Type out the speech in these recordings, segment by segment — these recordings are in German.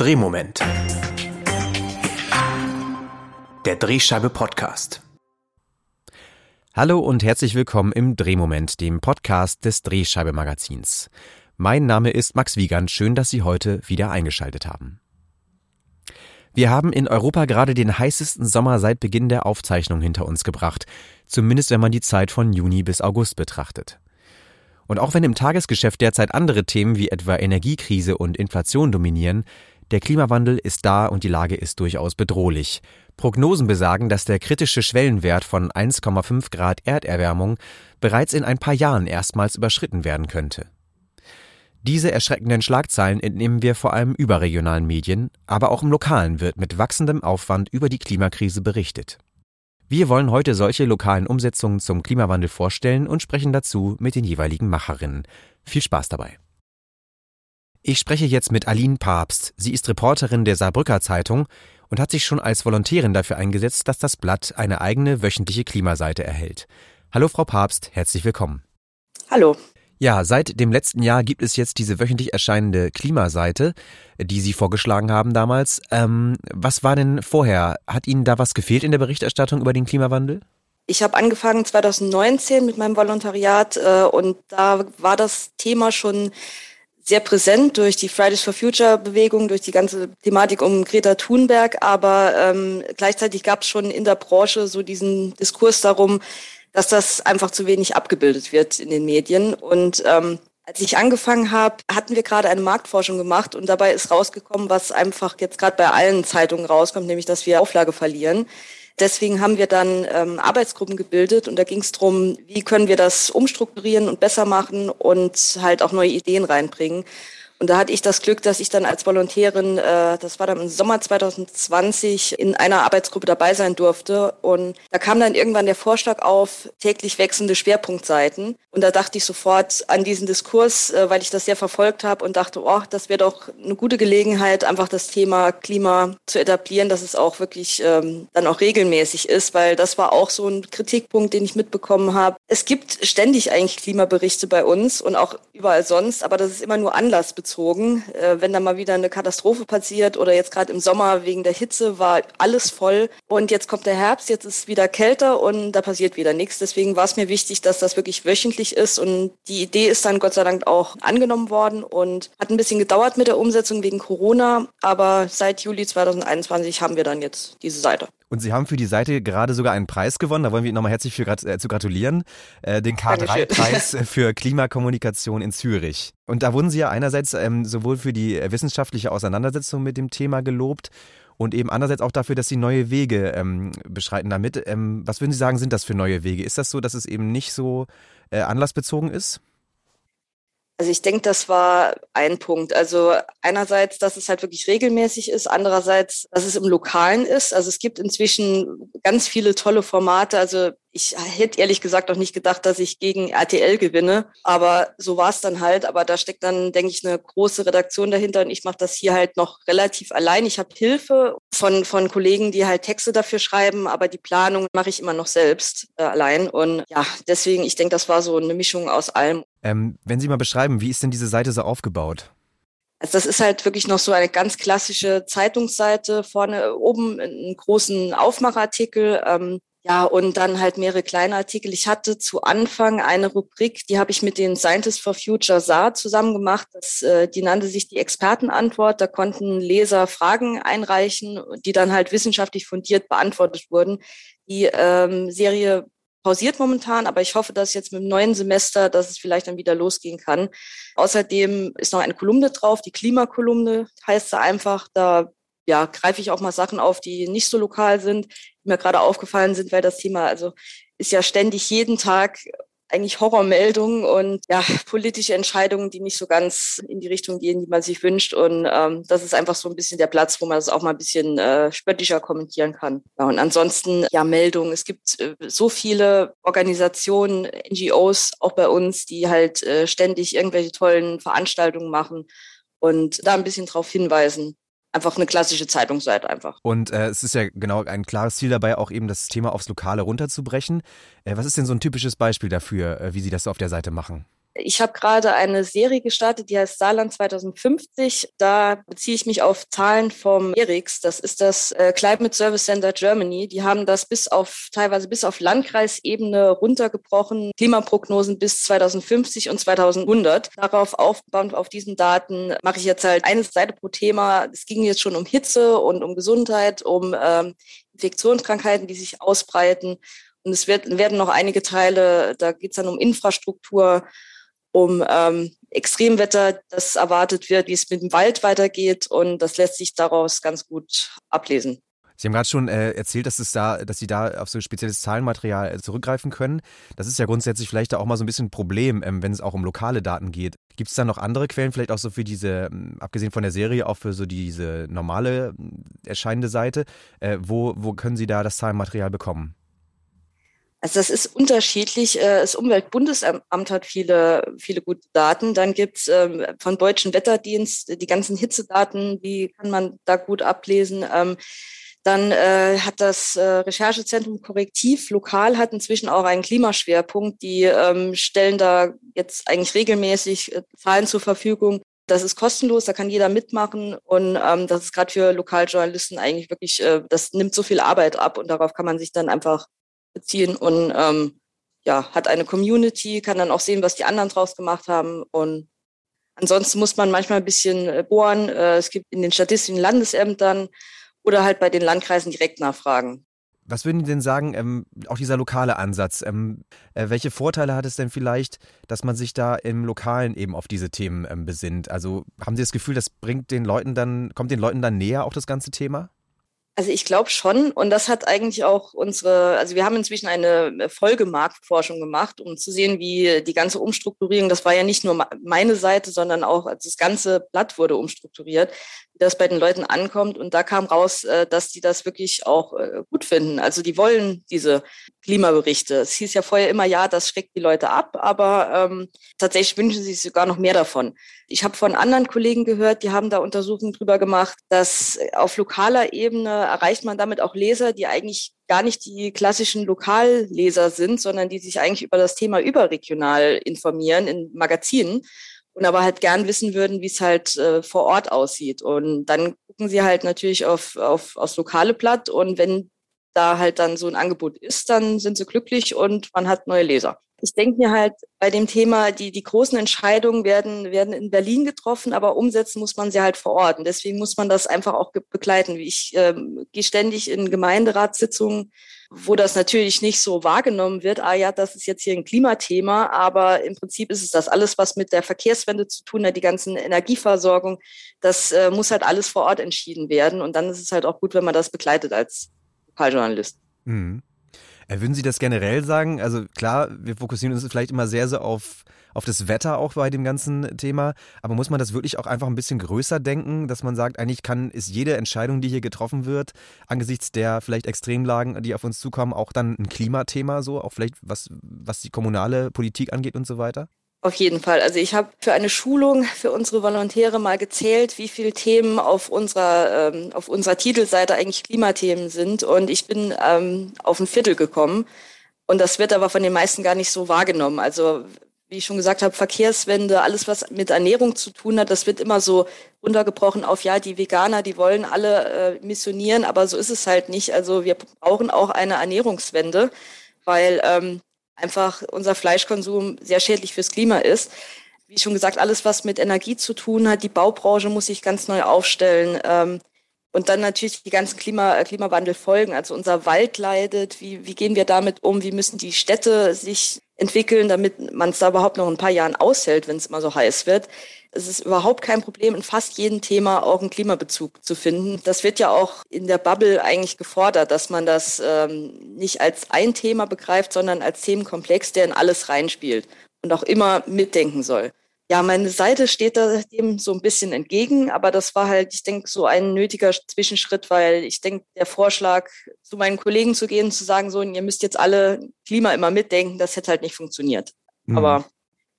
Drehmoment. Der Drehscheibe Podcast. Hallo und herzlich willkommen im Drehmoment, dem Podcast des Drehscheibe Magazins. Mein Name ist Max Wiegand. Schön, dass Sie heute wieder eingeschaltet haben. Wir haben in Europa gerade den heißesten Sommer seit Beginn der Aufzeichnung hinter uns gebracht, zumindest wenn man die Zeit von Juni bis August betrachtet. Und auch wenn im Tagesgeschäft derzeit andere Themen wie etwa Energiekrise und Inflation dominieren, der Klimawandel ist da und die Lage ist durchaus bedrohlich. Prognosen besagen, dass der kritische Schwellenwert von 1,5 Grad Erderwärmung bereits in ein paar Jahren erstmals überschritten werden könnte. Diese erschreckenden Schlagzeilen entnehmen wir vor allem überregionalen Medien, aber auch im Lokalen wird mit wachsendem Aufwand über die Klimakrise berichtet. Wir wollen heute solche lokalen Umsetzungen zum Klimawandel vorstellen und sprechen dazu mit den jeweiligen Macherinnen. Viel Spaß dabei. Ich spreche jetzt mit Aline Papst. Sie ist Reporterin der Saarbrücker Zeitung und hat sich schon als Volontärin dafür eingesetzt, dass das Blatt eine eigene wöchentliche Klimaseite erhält. Hallo Frau Papst, herzlich willkommen. Hallo. Ja, seit dem letzten Jahr gibt es jetzt diese wöchentlich erscheinende Klimaseite, die Sie vorgeschlagen haben damals. Ähm, was war denn vorher? Hat Ihnen da was gefehlt in der Berichterstattung über den Klimawandel? Ich habe angefangen 2019 mit meinem Volontariat äh, und da war das Thema schon sehr präsent durch die Fridays for Future Bewegung, durch die ganze Thematik um Greta Thunberg, aber ähm, gleichzeitig gab es schon in der Branche so diesen Diskurs darum, dass das einfach zu wenig abgebildet wird in den Medien. Und ähm, als ich angefangen habe, hatten wir gerade eine Marktforschung gemacht und dabei ist rausgekommen, was einfach jetzt gerade bei allen Zeitungen rauskommt, nämlich dass wir Auflage verlieren. Deswegen haben wir dann ähm, Arbeitsgruppen gebildet und da ging es darum, wie können wir das umstrukturieren und besser machen und halt auch neue Ideen reinbringen. Und da hatte ich das Glück, dass ich dann als Volontärin, äh, das war dann im Sommer 2020, in einer Arbeitsgruppe dabei sein durfte. Und da kam dann irgendwann der Vorschlag auf, täglich wechselnde Schwerpunktseiten. Und da dachte ich sofort an diesen Diskurs, äh, weil ich das sehr verfolgt habe und dachte, oh, das wäre doch eine gute Gelegenheit, einfach das Thema Klima zu etablieren, dass es auch wirklich ähm, dann auch regelmäßig ist, weil das war auch so ein Kritikpunkt, den ich mitbekommen habe. Es gibt ständig eigentlich Klimaberichte bei uns und auch überall sonst, aber das ist immer nur anlassbezogen bezogen. Äh, wenn da mal wieder eine Katastrophe passiert oder jetzt gerade im Sommer wegen der Hitze war alles voll und jetzt kommt der Herbst, jetzt ist wieder kälter und da passiert wieder nichts. Deswegen war es mir wichtig, dass das wirklich wöchentlich ist und die Idee ist dann Gott sei Dank auch angenommen worden und hat ein bisschen gedauert mit der Umsetzung wegen Corona, aber seit Juli 2021 haben wir dann jetzt diese Seite. Und Sie haben für die Seite gerade sogar einen Preis gewonnen. Da wollen wir Ihnen nochmal herzlich für, äh, zu gratulieren. Äh, den K3-Preis für Klimakommunikation in Zürich. Und da wurden Sie ja einerseits ähm, sowohl für die wissenschaftliche Auseinandersetzung mit dem Thema gelobt und eben andererseits auch dafür, dass Sie neue Wege ähm, beschreiten damit. Ähm, was würden Sie sagen, sind das für neue Wege? Ist das so, dass es eben nicht so äh, anlassbezogen ist? Also ich denke, das war ein Punkt. Also einerseits, dass es halt wirklich regelmäßig ist, andererseits, dass es im Lokalen ist. Also es gibt inzwischen ganz viele tolle Formate. Also ich hätte ehrlich gesagt auch nicht gedacht, dass ich gegen RTL gewinne, aber so war es dann halt. Aber da steckt dann, denke ich, eine große Redaktion dahinter und ich mache das hier halt noch relativ allein. Ich habe Hilfe von, von Kollegen, die halt Texte dafür schreiben, aber die Planung mache ich immer noch selbst äh, allein. Und ja, deswegen, ich denke, das war so eine Mischung aus allem. Ähm, wenn Sie mal beschreiben, wie ist denn diese Seite so aufgebaut? Also das ist halt wirklich noch so eine ganz klassische Zeitungsseite. Vorne oben einen großen Aufmachartikel. Ähm, ja, und dann halt mehrere kleine Artikel. Ich hatte zu Anfang eine Rubrik, die habe ich mit den Scientists for Future Saar zusammen gemacht. Das, äh, die nannte sich die Expertenantwort. Da konnten Leser Fragen einreichen, die dann halt wissenschaftlich fundiert beantwortet wurden. Die ähm, Serie pausiert momentan, aber ich hoffe, dass jetzt mit dem neuen Semester, dass es vielleicht dann wieder losgehen kann. Außerdem ist noch eine Kolumne drauf, die Klimakolumne heißt sie einfach. Da ja, greife ich auch mal Sachen auf, die nicht so lokal sind, die mir gerade aufgefallen sind, weil das Thema also ist ja ständig jeden Tag eigentlich Horrormeldungen und ja, politische Entscheidungen, die nicht so ganz in die Richtung gehen, die man sich wünscht. Und ähm, das ist einfach so ein bisschen der Platz, wo man das auch mal ein bisschen äh, spöttischer kommentieren kann. Ja, und ansonsten, ja, Meldungen. Es gibt äh, so viele Organisationen, NGOs, auch bei uns, die halt äh, ständig irgendwelche tollen Veranstaltungen machen und da ein bisschen drauf hinweisen, einfach eine klassische Zeitungsseite einfach. Und äh, es ist ja genau ein klares Ziel dabei, auch eben das Thema aufs Lokale runterzubrechen. Äh, was ist denn so ein typisches Beispiel dafür, äh, wie Sie das auf der Seite machen? Ich habe gerade eine Serie gestartet, die heißt Saarland 2050. Da beziehe ich mich auf Zahlen vom ERIX. Das ist das äh, Climate Service Center Germany. Die haben das bis auf teilweise bis auf Landkreisebene runtergebrochen. Klimaprognosen bis 2050 und 2100. Darauf aufbauend auf diesen Daten mache ich jetzt halt eine Seite pro Thema. Es ging jetzt schon um Hitze und um Gesundheit, um ähm, Infektionskrankheiten, die sich ausbreiten. Und es wird, werden noch einige Teile, da geht es dann um Infrastruktur, um ähm, Extremwetter, das erwartet wird, wie es mit dem Wald weitergeht. Und das lässt sich daraus ganz gut ablesen. Sie haben gerade schon äh, erzählt, dass es da, dass Sie da auf so spezielles Zahlenmaterial äh, zurückgreifen können. Das ist ja grundsätzlich vielleicht auch mal so ein bisschen ein Problem, ähm, wenn es auch um lokale Daten geht. Gibt es da noch andere Quellen, vielleicht auch so für diese, ähm, abgesehen von der Serie, auch für so diese normale äh, erscheinende Seite? Äh, wo, wo können Sie da das Zahlenmaterial bekommen? Also das ist unterschiedlich. Äh, das Umweltbundesamt hat viele, viele gute Daten. Dann gibt's ähm, von Deutschen Wetterdienst die ganzen Hitzedaten, die kann man da gut ablesen. Ähm, dann äh, hat das äh, Recherchezentrum Korrektiv lokal hat inzwischen auch einen Klimaschwerpunkt. Die ähm, stellen da jetzt eigentlich regelmäßig äh, Zahlen zur Verfügung. Das ist kostenlos, da kann jeder mitmachen und ähm, das ist gerade für Lokaljournalisten eigentlich wirklich, äh, das nimmt so viel Arbeit ab und darauf kann man sich dann einfach beziehen und ähm, ja, hat eine Community, kann dann auch sehen, was die anderen draus gemacht haben und ansonsten muss man manchmal ein bisschen äh, bohren. Äh, es gibt in den statistischen Landesämtern oder halt bei den Landkreisen direkt nachfragen. Was würden Sie denn sagen, ähm, auch dieser lokale Ansatz, ähm, äh, welche Vorteile hat es denn vielleicht, dass man sich da im Lokalen eben auf diese Themen ähm, besinnt? Also haben Sie das Gefühl, das bringt den Leuten dann, kommt den Leuten dann näher auch das ganze Thema? Also ich glaube schon. Und das hat eigentlich auch unsere, also wir haben inzwischen eine Folgemarktforschung gemacht, um zu sehen, wie die ganze Umstrukturierung, das war ja nicht nur meine Seite, sondern auch also das ganze Blatt wurde umstrukturiert, das bei den Leuten ankommt. Und da kam raus, äh, dass die das wirklich auch äh, gut finden. Also die wollen diese Klimaberichte. Es hieß ja vorher immer, ja, das schreckt die Leute ab, aber ähm, tatsächlich wünschen sie sich sogar noch mehr davon. Ich habe von anderen Kollegen gehört, die haben da Untersuchungen drüber gemacht, dass auf lokaler Ebene erreicht man damit auch Leser, die eigentlich gar nicht die klassischen Lokalleser sind, sondern die sich eigentlich über das Thema überregional informieren in Magazinen und aber halt gern wissen würden, wie es halt äh, vor Ort aussieht. Und dann gucken sie halt natürlich auf, auf, aufs lokale Blatt und wenn da halt dann so ein Angebot ist, dann sind sie glücklich und man hat neue Leser. Ich denke mir halt bei dem Thema, die, die großen Entscheidungen werden, werden in Berlin getroffen, aber umsetzen muss man sie halt vor Ort. Und deswegen muss man das einfach auch begleiten. Ich ähm, gehe ständig in Gemeinderatssitzungen, wo das natürlich nicht so wahrgenommen wird. Ah ja, das ist jetzt hier ein Klimathema, aber im Prinzip ist es das alles, was mit der Verkehrswende zu tun hat, die ganzen Energieversorgung, das äh, muss halt alles vor Ort entschieden werden. Und dann ist es halt auch gut, wenn man das begleitet als Lokaljournalist. Mhm. Äh, würden Sie das generell sagen? Also klar, wir fokussieren uns vielleicht immer sehr, sehr auf, auf das Wetter auch bei dem ganzen Thema, aber muss man das wirklich auch einfach ein bisschen größer denken, dass man sagt, eigentlich kann, ist jede Entscheidung, die hier getroffen wird, angesichts der vielleicht Extremlagen, die auf uns zukommen, auch dann ein Klimathema so, auch vielleicht was, was die kommunale Politik angeht und so weiter? Auf jeden Fall. Also ich habe für eine Schulung für unsere Volontäre mal gezählt, wie viele Themen auf unserer, ähm, auf unserer Titelseite eigentlich Klimathemen sind. Und ich bin ähm, auf ein Viertel gekommen. Und das wird aber von den meisten gar nicht so wahrgenommen. Also wie ich schon gesagt habe, Verkehrswende, alles, was mit Ernährung zu tun hat, das wird immer so runtergebrochen auf, ja, die Veganer, die wollen alle äh, missionieren, aber so ist es halt nicht. Also wir brauchen auch eine Ernährungswende, weil ähm, einfach unser Fleischkonsum sehr schädlich fürs Klima ist. Wie schon gesagt, alles, was mit Energie zu tun hat, die Baubranche muss sich ganz neu aufstellen. Ähm, und dann natürlich die ganzen Klima, äh, Klimawandelfolgen. Also unser Wald leidet. Wie, wie gehen wir damit um? Wie müssen die Städte sich entwickeln, damit man es da überhaupt noch ein paar Jahren aushält, wenn es immer so heiß wird? Es ist überhaupt kein Problem, in fast jedem Thema auch einen Klimabezug zu finden. Das wird ja auch in der Bubble eigentlich gefordert, dass man das ähm, nicht als ein Thema begreift, sondern als Themenkomplex, der in alles reinspielt und auch immer mitdenken soll. Ja, meine Seite steht da dem so ein bisschen entgegen, aber das war halt, ich denke, so ein nötiger Zwischenschritt, weil ich denke, der Vorschlag, zu meinen Kollegen zu gehen, zu sagen, so, ihr müsst jetzt alle Klima immer mitdenken, das hätte halt nicht funktioniert. Mhm. Aber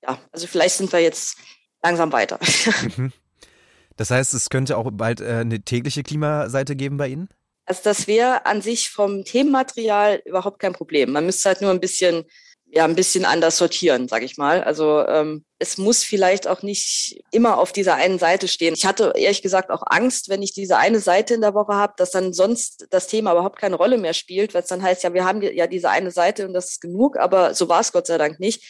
ja, also vielleicht sind wir jetzt langsam weiter. Mhm. Das heißt, es könnte auch bald äh, eine tägliche Klimaseite geben bei Ihnen? Also das wäre an sich vom Themenmaterial überhaupt kein Problem. Man müsste halt nur ein bisschen ja ein bisschen anders sortieren, sage ich mal. Also ähm, es muss vielleicht auch nicht immer auf dieser einen Seite stehen. Ich hatte ehrlich gesagt auch Angst, wenn ich diese eine Seite in der Woche habe, dass dann sonst das Thema überhaupt keine Rolle mehr spielt, weil es dann heißt, ja, wir haben ja diese eine Seite und das ist genug, aber so war es Gott sei Dank nicht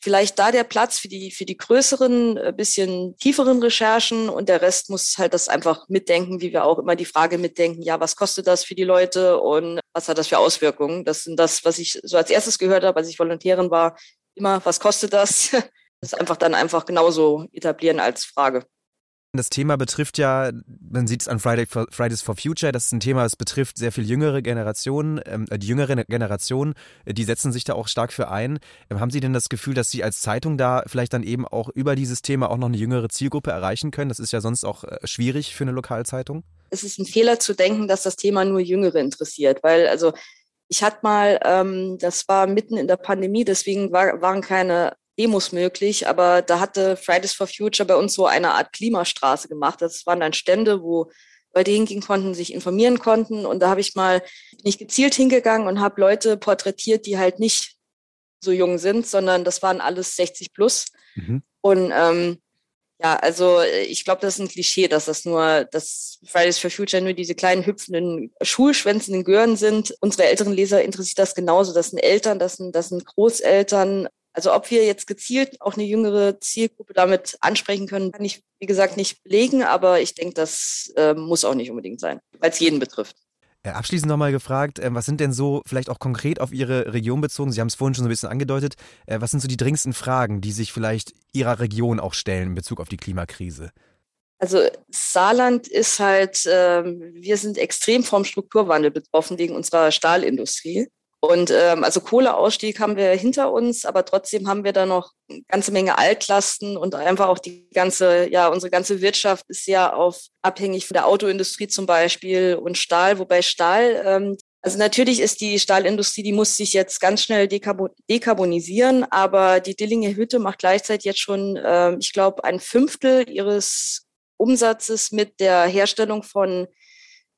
vielleicht da der Platz für die, für die größeren, äh, bisschen tieferen Recherchen und der Rest muss halt das einfach mitdenken, wie wir auch immer die Frage mitdenken, ja, was kostet das für die Leute und was hat das für Auswirkungen? Das sind das, was ich so als erstes gehört habe, als ich Volontärin war, immer, was kostet das? Das einfach dann einfach genauso etablieren als Frage. Das Thema betrifft ja, man sieht es an Friday for, Fridays for Future, das ist ein Thema, das betrifft sehr viel jüngere Generationen. Ähm, die jüngere Generation, äh, die setzen sich da auch stark für ein. Ähm, haben Sie denn das Gefühl, dass Sie als Zeitung da vielleicht dann eben auch über dieses Thema auch noch eine jüngere Zielgruppe erreichen können? Das ist ja sonst auch äh, schwierig für eine Lokalzeitung. Es ist ein Fehler zu denken, dass das Thema nur Jüngere interessiert, weil also ich hatte mal, ähm, das war mitten in der Pandemie, deswegen war, waren keine Demos möglich, aber da hatte Fridays for Future bei uns so eine Art Klimastraße gemacht. Das waren dann Stände, wo Leute hingehen konnten, sich informieren konnten. Und da habe ich mal nicht gezielt hingegangen und habe Leute porträtiert, die halt nicht so jung sind, sondern das waren alles 60 plus. Mhm. Und ähm, ja, also ich glaube, das ist ein Klischee, dass das nur, dass Fridays for Future nur diese kleinen hüpfenden, schulschwänzenden Gören sind. Unsere älteren Leser interessiert das genauso. Das sind Eltern, das sind, das sind Großeltern, also ob wir jetzt gezielt auch eine jüngere Zielgruppe damit ansprechen können, kann ich, wie gesagt, nicht belegen, aber ich denke, das äh, muss auch nicht unbedingt sein, weil es jeden betrifft. Äh, abschließend nochmal gefragt, äh, was sind denn so, vielleicht auch konkret auf Ihre Region bezogen, Sie haben es vorhin schon so ein bisschen angedeutet, äh, was sind so die dringendsten Fragen, die sich vielleicht Ihrer Region auch stellen in Bezug auf die Klimakrise? Also Saarland ist halt, äh, wir sind extrem vom Strukturwandel betroffen wegen unserer Stahlindustrie. Und ähm, also Kohleausstieg haben wir hinter uns, aber trotzdem haben wir da noch eine ganze Menge Altlasten und einfach auch die ganze, ja, unsere ganze Wirtschaft ist ja auf abhängig von der Autoindustrie zum Beispiel und Stahl, wobei Stahl, ähm, also natürlich ist die Stahlindustrie, die muss sich jetzt ganz schnell dekarbonisieren, aber die Dillinger Hütte macht gleichzeitig jetzt schon, äh, ich glaube, ein Fünftel ihres Umsatzes mit der Herstellung von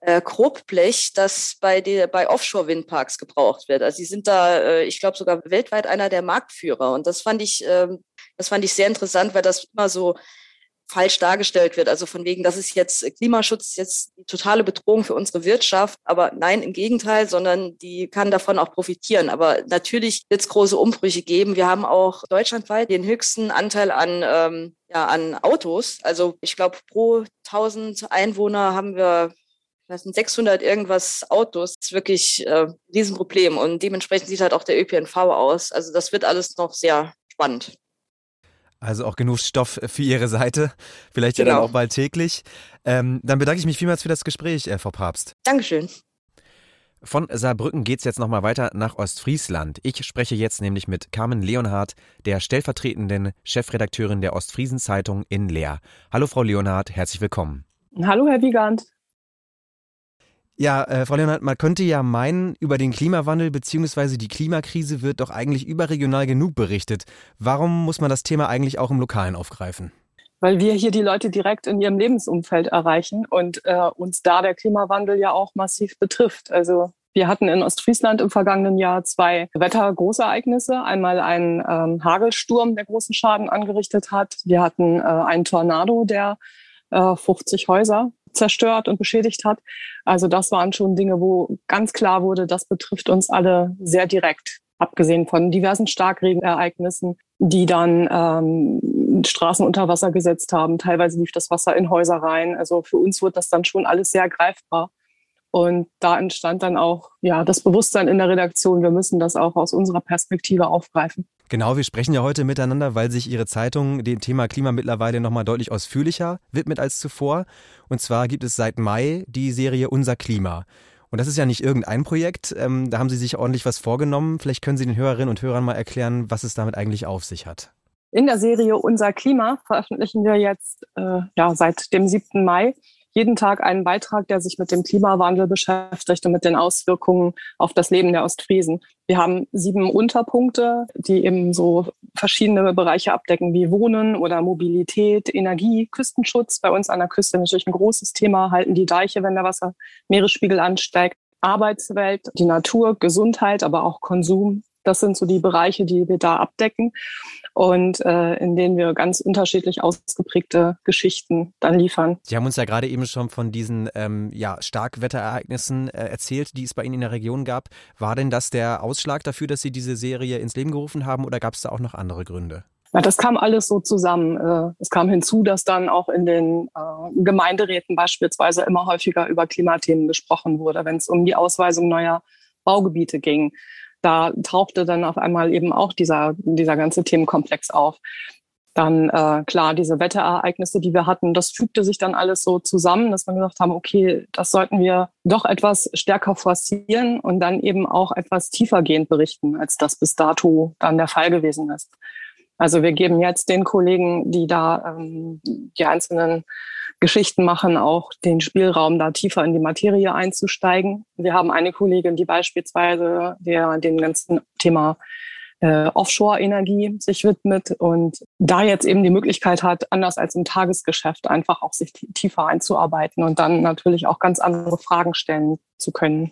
äh, Grobblech, das bei, der, bei Offshore-Windparks gebraucht wird. Also sie sind da, äh, ich glaube, sogar weltweit einer der Marktführer. Und das fand ich, äh, das fand ich sehr interessant, weil das immer so falsch dargestellt wird. Also von wegen, das ist jetzt Klimaschutz jetzt die totale Bedrohung für unsere Wirtschaft. Aber nein, im Gegenteil, sondern die kann davon auch profitieren. Aber natürlich wird es große Umbrüche geben. Wir haben auch deutschlandweit den höchsten Anteil an, ähm, ja, an Autos. Also ich glaube, pro 1000 Einwohner haben wir das sind 600 irgendwas Autos. Das ist wirklich äh, ein Riesenproblem. Und dementsprechend sieht halt auch der ÖPNV aus. Also das wird alles noch sehr spannend. Also auch genug Stoff für Ihre Seite. Vielleicht genau. ja dann genau. auch bald täglich. Ähm, dann bedanke ich mich vielmals für das Gespräch, äh, Frau Papst. Dankeschön. Von Saarbrücken geht es jetzt nochmal weiter nach Ostfriesland. Ich spreche jetzt nämlich mit Carmen Leonhardt, der stellvertretenden Chefredakteurin der Ostfriesen Zeitung in Leer. Hallo Frau Leonhardt, herzlich willkommen. Hallo Herr Wiegand. Ja, äh, Frau Leonhardt, man könnte ja meinen, über den Klimawandel bzw. die Klimakrise wird doch eigentlich überregional genug berichtet. Warum muss man das Thema eigentlich auch im Lokalen aufgreifen? Weil wir hier die Leute direkt in ihrem Lebensumfeld erreichen und äh, uns da der Klimawandel ja auch massiv betrifft. Also wir hatten in Ostfriesland im vergangenen Jahr zwei Wettergroßereignisse. Einmal einen ähm, Hagelsturm, der großen Schaden angerichtet hat. Wir hatten äh, einen Tornado, der äh, 50 Häuser zerstört und beschädigt hat. Also das waren schon Dinge, wo ganz klar wurde, das betrifft uns alle sehr direkt, abgesehen von diversen Starkregenereignissen, die dann ähm, Straßen unter Wasser gesetzt haben. Teilweise lief das Wasser in Häuser rein. Also für uns wurde das dann schon alles sehr greifbar. Und da entstand dann auch ja das Bewusstsein in der Redaktion, wir müssen das auch aus unserer Perspektive aufgreifen. Genau, wir sprechen ja heute miteinander, weil sich Ihre Zeitung dem Thema Klima mittlerweile nochmal deutlich ausführlicher widmet als zuvor. Und zwar gibt es seit Mai die Serie Unser Klima. Und das ist ja nicht irgendein Projekt, ähm, da haben Sie sich ordentlich was vorgenommen. Vielleicht können Sie den Hörerinnen und Hörern mal erklären, was es damit eigentlich auf sich hat. In der Serie Unser Klima veröffentlichen wir jetzt äh, ja, seit dem 7. Mai jeden Tag einen Beitrag, der sich mit dem Klimawandel beschäftigt und mit den Auswirkungen auf das Leben der Ostfriesen. Wir haben sieben Unterpunkte, die eben so verschiedene Bereiche abdecken, wie Wohnen oder Mobilität, Energie, Küstenschutz. Bei uns an der Küste natürlich ein großes Thema, halten die Deiche, wenn der Wasser Meeresspiegel ansteigt. Arbeitswelt, die Natur, Gesundheit, aber auch Konsum, Das sind so die Bereiche, die wir da abdecken und äh, in denen wir ganz unterschiedlich ausgeprägte Geschichten dann liefern. Sie haben uns ja gerade eben schon von diesen ähm, ja, Starkwetterereignissen äh, erzählt, die es bei Ihnen in der Region gab. War denn das der Ausschlag dafür, dass Sie diese Serie ins Leben gerufen haben oder gab es da auch noch andere Gründe? Ja, das kam alles so zusammen. Äh, es kam hinzu, dass dann auch in den äh, Gemeinderäten beispielsweise immer häufiger über Klimathemen gesprochen wurde, wenn es um die Ausweisung neuer Baugebiete ging. Da tauchte dann auf einmal eben auch dieser, dieser ganze Themenkomplex auf. Dann äh, klar, diese Wetterereignisse, die wir hatten, das fügte sich dann alles so zusammen, dass wir gesagt haben, okay, das sollten wir doch etwas stärker forcieren und dann eben auch etwas tiefergehend berichten, als das bis dato dann der Fall gewesen ist. Also wir geben jetzt den Kollegen, die da ähm, die einzelnen Geschichten machen, auch den Spielraum, da tiefer in die Materie einzusteigen. Wir haben eine Kollegin, die beispielsweise der dem ganzen Thema äh, Offshore-Energie sich widmet und da jetzt eben die Möglichkeit hat, anders als im Tagesgeschäft, einfach auch sich tiefer einzuarbeiten und dann natürlich auch ganz andere Fragen stellen zu können.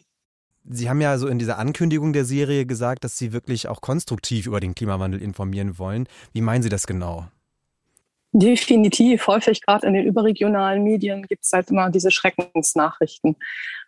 Sie haben ja so in dieser Ankündigung der Serie gesagt, dass Sie wirklich auch konstruktiv über den Klimawandel informieren wollen. Wie meinen Sie das genau? Definitiv. Häufig gerade in den überregionalen Medien gibt es halt immer diese Schreckensnachrichten.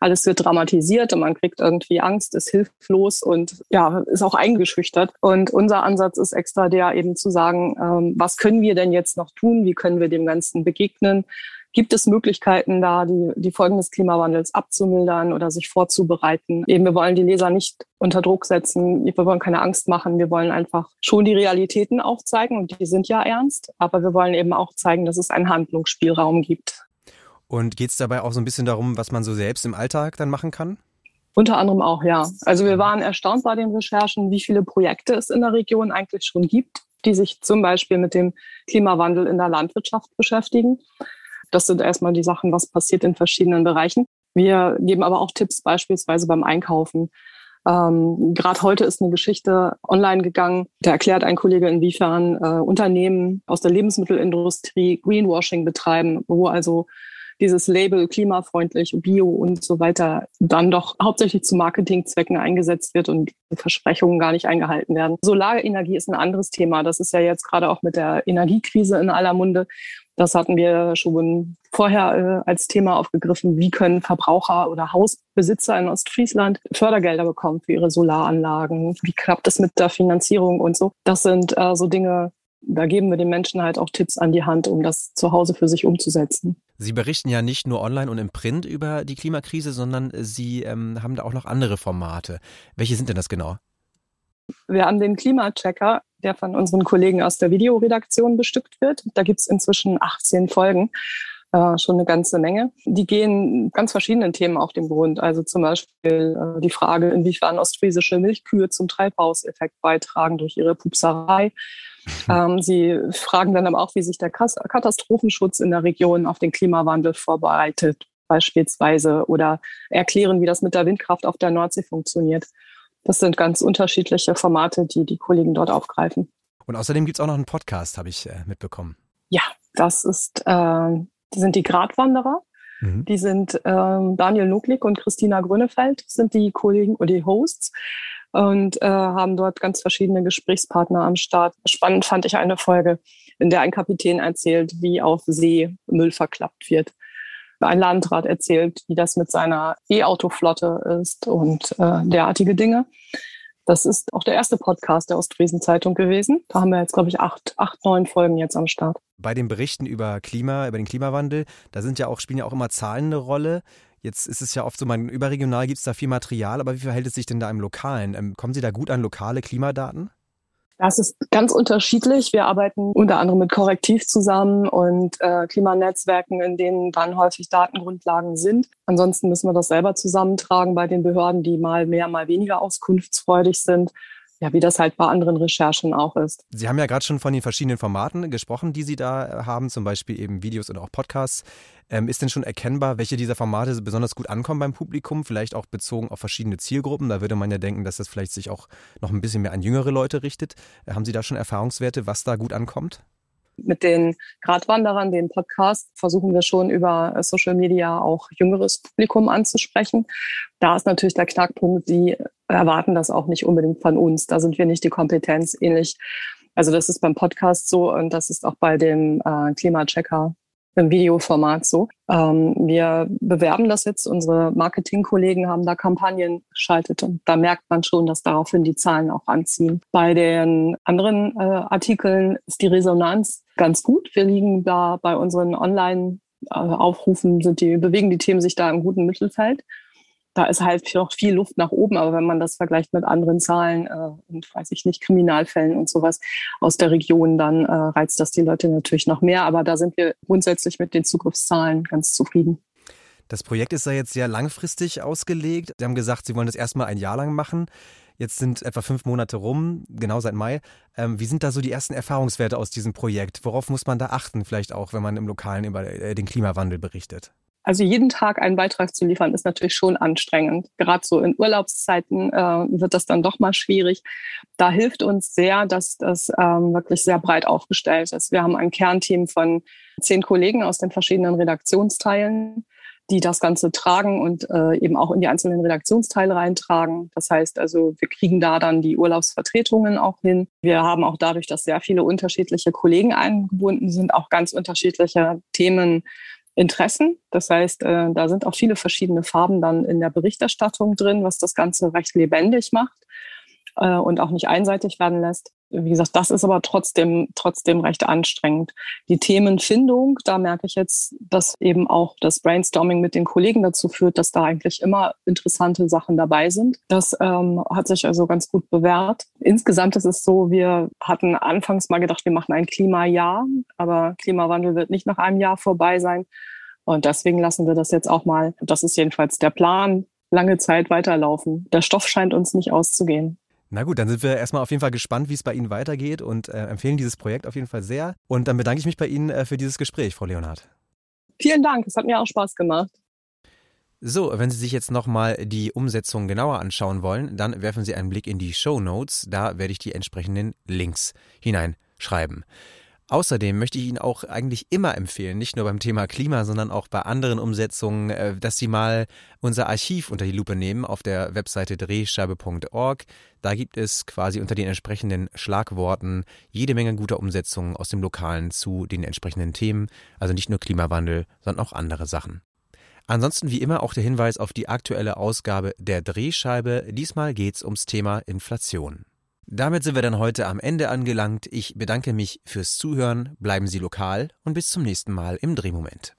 Alles wird dramatisiert und man kriegt irgendwie Angst, ist hilflos und ja, ist auch eingeschüchtert. Und unser Ansatz ist extra der eben zu sagen, ähm, was können wir denn jetzt noch tun? Wie können wir dem Ganzen begegnen? Gibt es Möglichkeiten da, die, die Folgen des Klimawandels abzumildern oder sich vorzubereiten? Eben, wir wollen die Leser nicht unter Druck setzen. Wir wollen keine Angst machen. Wir wollen einfach schon die Realitäten aufzeigen und die sind ja ernst. Aber wir wollen eben auch zeigen, dass es einen Handlungsspielraum gibt. Und geht es dabei auch so ein bisschen darum, was man so selbst im Alltag dann machen kann? Unter anderem auch, ja. Also wir waren erstaunt bei den Recherchen, wie viele Projekte es in der Region eigentlich schon gibt, die sich zum Beispiel mit dem Klimawandel in der Landwirtschaft beschäftigen. Das sind erstmal die Sachen, was passiert in verschiedenen Bereichen. Wir geben aber auch Tipps beispielsweise beim Einkaufen. Ähm, Gerade heute ist eine Geschichte online gegangen. Da erklärt ein Kollege, inwiefern äh, Unternehmen aus der Lebensmittelindustrie Greenwashing betreiben, wo also dieses Label klimafreundlich, bio und so weiter dann doch hauptsächlich zu Marketingzwecken eingesetzt wird und Versprechungen gar nicht eingehalten werden. Solarenergie ist ein anderes Thema. Das ist ja jetzt gerade auch mit der Energiekrise in aller Munde. Das hatten wir schon vorher äh, als Thema aufgegriffen. Wie können Verbraucher oder Hausbesitzer in Ostfriesland Fördergelder bekommen für ihre Solaranlagen? Wie klappt es mit der Finanzierung und so? Das sind äh, so Dinge, da geben wir den Menschen halt auch Tipps an die Hand, um das zu Hause für sich umzusetzen. Sie berichten ja nicht nur online und im Print über die Klimakrise, sondern Sie ähm, haben da auch noch andere Formate. Welche sind denn das genau? Wir haben den Klimachecker, der von unseren Kollegen aus der Videoredaktion bestückt wird. Da gibt es inzwischen 18 Folgen. Äh, schon eine ganze Menge. Die gehen ganz verschiedenen Themen auf den Grund. Also zum Beispiel äh, die Frage, inwiefern ostfriesische Milchkühe zum Treibhauseffekt beitragen durch ihre Pupserei. Ähm, sie fragen dann aber auch, wie sich der Katastrophenschutz in der Region auf den Klimawandel vorbereitet, beispielsweise, oder erklären, wie das mit der Windkraft auf der Nordsee funktioniert. Das sind ganz unterschiedliche Formate, die die Kollegen dort aufgreifen. Und außerdem gibt es auch noch einen Podcast, habe ich äh, mitbekommen. Ja, das ist, äh, sind die Gratwanderer. Mhm. Die sind ähm, Daniel Nuklik und Christina Grönefeld, sind die Kollegen oder die Hosts und äh, haben dort ganz verschiedene Gesprächspartner am Start. Spannend fand ich eine Folge, in der ein Kapitän erzählt, wie auf See Müll verklappt wird ein Landrat erzählt, wie das mit seiner E-Auto-Flotte ist und äh, derartige Dinge. Das ist auch der erste Podcast der Ostfriesen-Zeitung gewesen. Da haben wir jetzt, glaube ich, acht, acht, neun Folgen jetzt am Start. Bei den Berichten über Klima, über den Klimawandel, da sind ja auch, spielen ja auch immer Zahlen eine Rolle. Jetzt ist es ja oft so, man, überregional gibt es da viel Material, aber wie verhält es sich denn da im Lokalen? Ähm, kommen Sie da gut an lokale Klimadaten? Das ist ganz unterschiedlich. Wir arbeiten unter anderem mit Korrektiv zusammen und äh, Klimanetzwerken, in denen dann häufig Datengrundlagen sind. Ansonsten müssen wir das selber zusammentragen bei den Behörden, die mal mehr, mal weniger auskunftsfreudig sind ja, wie das halt bei anderen Recherchen auch ist. Sie haben ja gerade schon von den verschiedenen Formaten gesprochen, die Sie da haben, zum Beispiel eben Videos und auch Podcasts. Ähm, ist denn schon erkennbar, welche dieser Formate besonders gut ankommen beim Publikum, vielleicht auch bezogen auf verschiedene Zielgruppen? Da würde man ja denken, dass das vielleicht sich auch noch ein bisschen mehr an jüngere Leute richtet. Haben Sie da schon Erfahrungswerte, was da gut ankommt? Mit den Gratwanderern, den Podcast, versuchen wir schon über Social Media auch jüngeres Publikum anzusprechen. Da ist natürlich der Knackpunkt, die erwarten das auch nicht unbedingt von uns. Da sind wir nicht die Kompetenz ähnlich. Also das ist beim Podcast so und das ist auch bei dem äh, Klimachecker im Videoformat so. Ähm, wir bewerben das jetzt. Unsere Marketingkollegen haben da Kampagnen geschaltet und da merkt man schon, dass daraufhin die Zahlen auch anziehen. Bei den anderen äh, Artikeln ist die Resonanz ganz gut. Wir liegen da bei unseren Online-Aufrufen, sind die, bewegen die Themen sich da im guten Mittelfeld da ist halt noch viel Luft nach oben, aber wenn man das vergleicht mit anderen Zahlen äh, und weiß ich nicht, Kriminalfällen und sowas aus der Region, dann äh, reizt das die Leute natürlich noch mehr. Aber da sind wir grundsätzlich mit den Zugriffszahlen ganz zufrieden. Das Projekt ist ja jetzt sehr langfristig ausgelegt. Sie haben gesagt, Sie wollen das erstmal ein Jahr lang machen. Jetzt sind etwa fünf Monate rum, genau seit Mai. Ähm, wie sind da so die ersten Erfahrungswerte aus diesem Projekt? Worauf muss man da achten, vielleicht auch, wenn man im Lokalen über äh, den Klimawandel berichtet? Also jeden Tag einen Beitrag zu liefern, ist natürlich schon anstrengend. Gerade so in Urlaubszeiten äh, wird das dann doch mal schwierig. Da hilft uns sehr, dass das ähm, wirklich sehr breit aufgestellt ist. Wir haben ein Kernteam von zehn Kollegen aus den verschiedenen Redaktionsteilen, die das Ganze tragen und äh, eben auch in die einzelnen Redaktionsteile reintragen. Das heißt also, wir kriegen da dann die Urlaubsvertretungen auch hin. Wir haben auch dadurch, dass sehr viele unterschiedliche Kollegen eingebunden sind, auch ganz unterschiedliche Themen Interessen. Das heißt, äh, da sind auch viele verschiedene Farben dann in der Berichterstattung drin, was das Ganze recht lebendig macht äh, und auch nicht einseitig werden lässt. Wie gesagt, das ist aber trotzdem, trotzdem recht anstrengend. Die Themenfindung, da merke ich jetzt, dass eben auch das Brainstorming mit den Kollegen dazu führt, dass da eigentlich immer interessante Sachen dabei sind. Das ähm, hat sich also ganz gut bewährt. Insgesamt ist es so, wir hatten anfangs mal gedacht, wir machen ein Klimajahr, aber Klimawandel wird nicht nach einem Jahr vorbei sein. Und deswegen lassen wir das jetzt auch mal, das ist jedenfalls der Plan, lange Zeit weiterlaufen. Der Stoff scheint uns nicht auszugehen. Na gut, dann sind wir erstmal auf jeden Fall gespannt, wie es bei Ihnen weitergeht und äh, empfehlen dieses Projekt auf jeden Fall sehr. Und dann bedanke ich mich bei Ihnen äh, für dieses Gespräch, Frau Leonhardt. Vielen Dank, es hat mir auch Spaß gemacht. So, wenn Sie sich jetzt nochmal die Umsetzung genauer anschauen wollen, dann werfen Sie einen Blick in die Show Notes. Da werde ich die entsprechenden Links hineinschreiben. Außerdem möchte ich Ihnen auch eigentlich immer empfehlen, nicht nur beim Thema Klima, sondern auch bei anderen Umsetzungen, äh, dass Sie mal unser Archiv unter die Lupe nehmen auf der Webseite drehscheibe.org. Da gibt es quasi unter den entsprechenden Schlagworten jede Menge guter Umsetzungen aus dem Lokalen zu den entsprechenden Themen, also nicht nur Klimawandel, sondern auch andere Sachen. Ansonsten wie immer auch der Hinweis auf die aktuelle Ausgabe der Drehscheibe. Diesmal geht's ums Thema Inflation. Damit sind wir dann heute am Ende angelangt. Ich bedanke mich fürs Zuhören, bleiben Sie lokal und bis zum nächsten Mal im Drehmoment.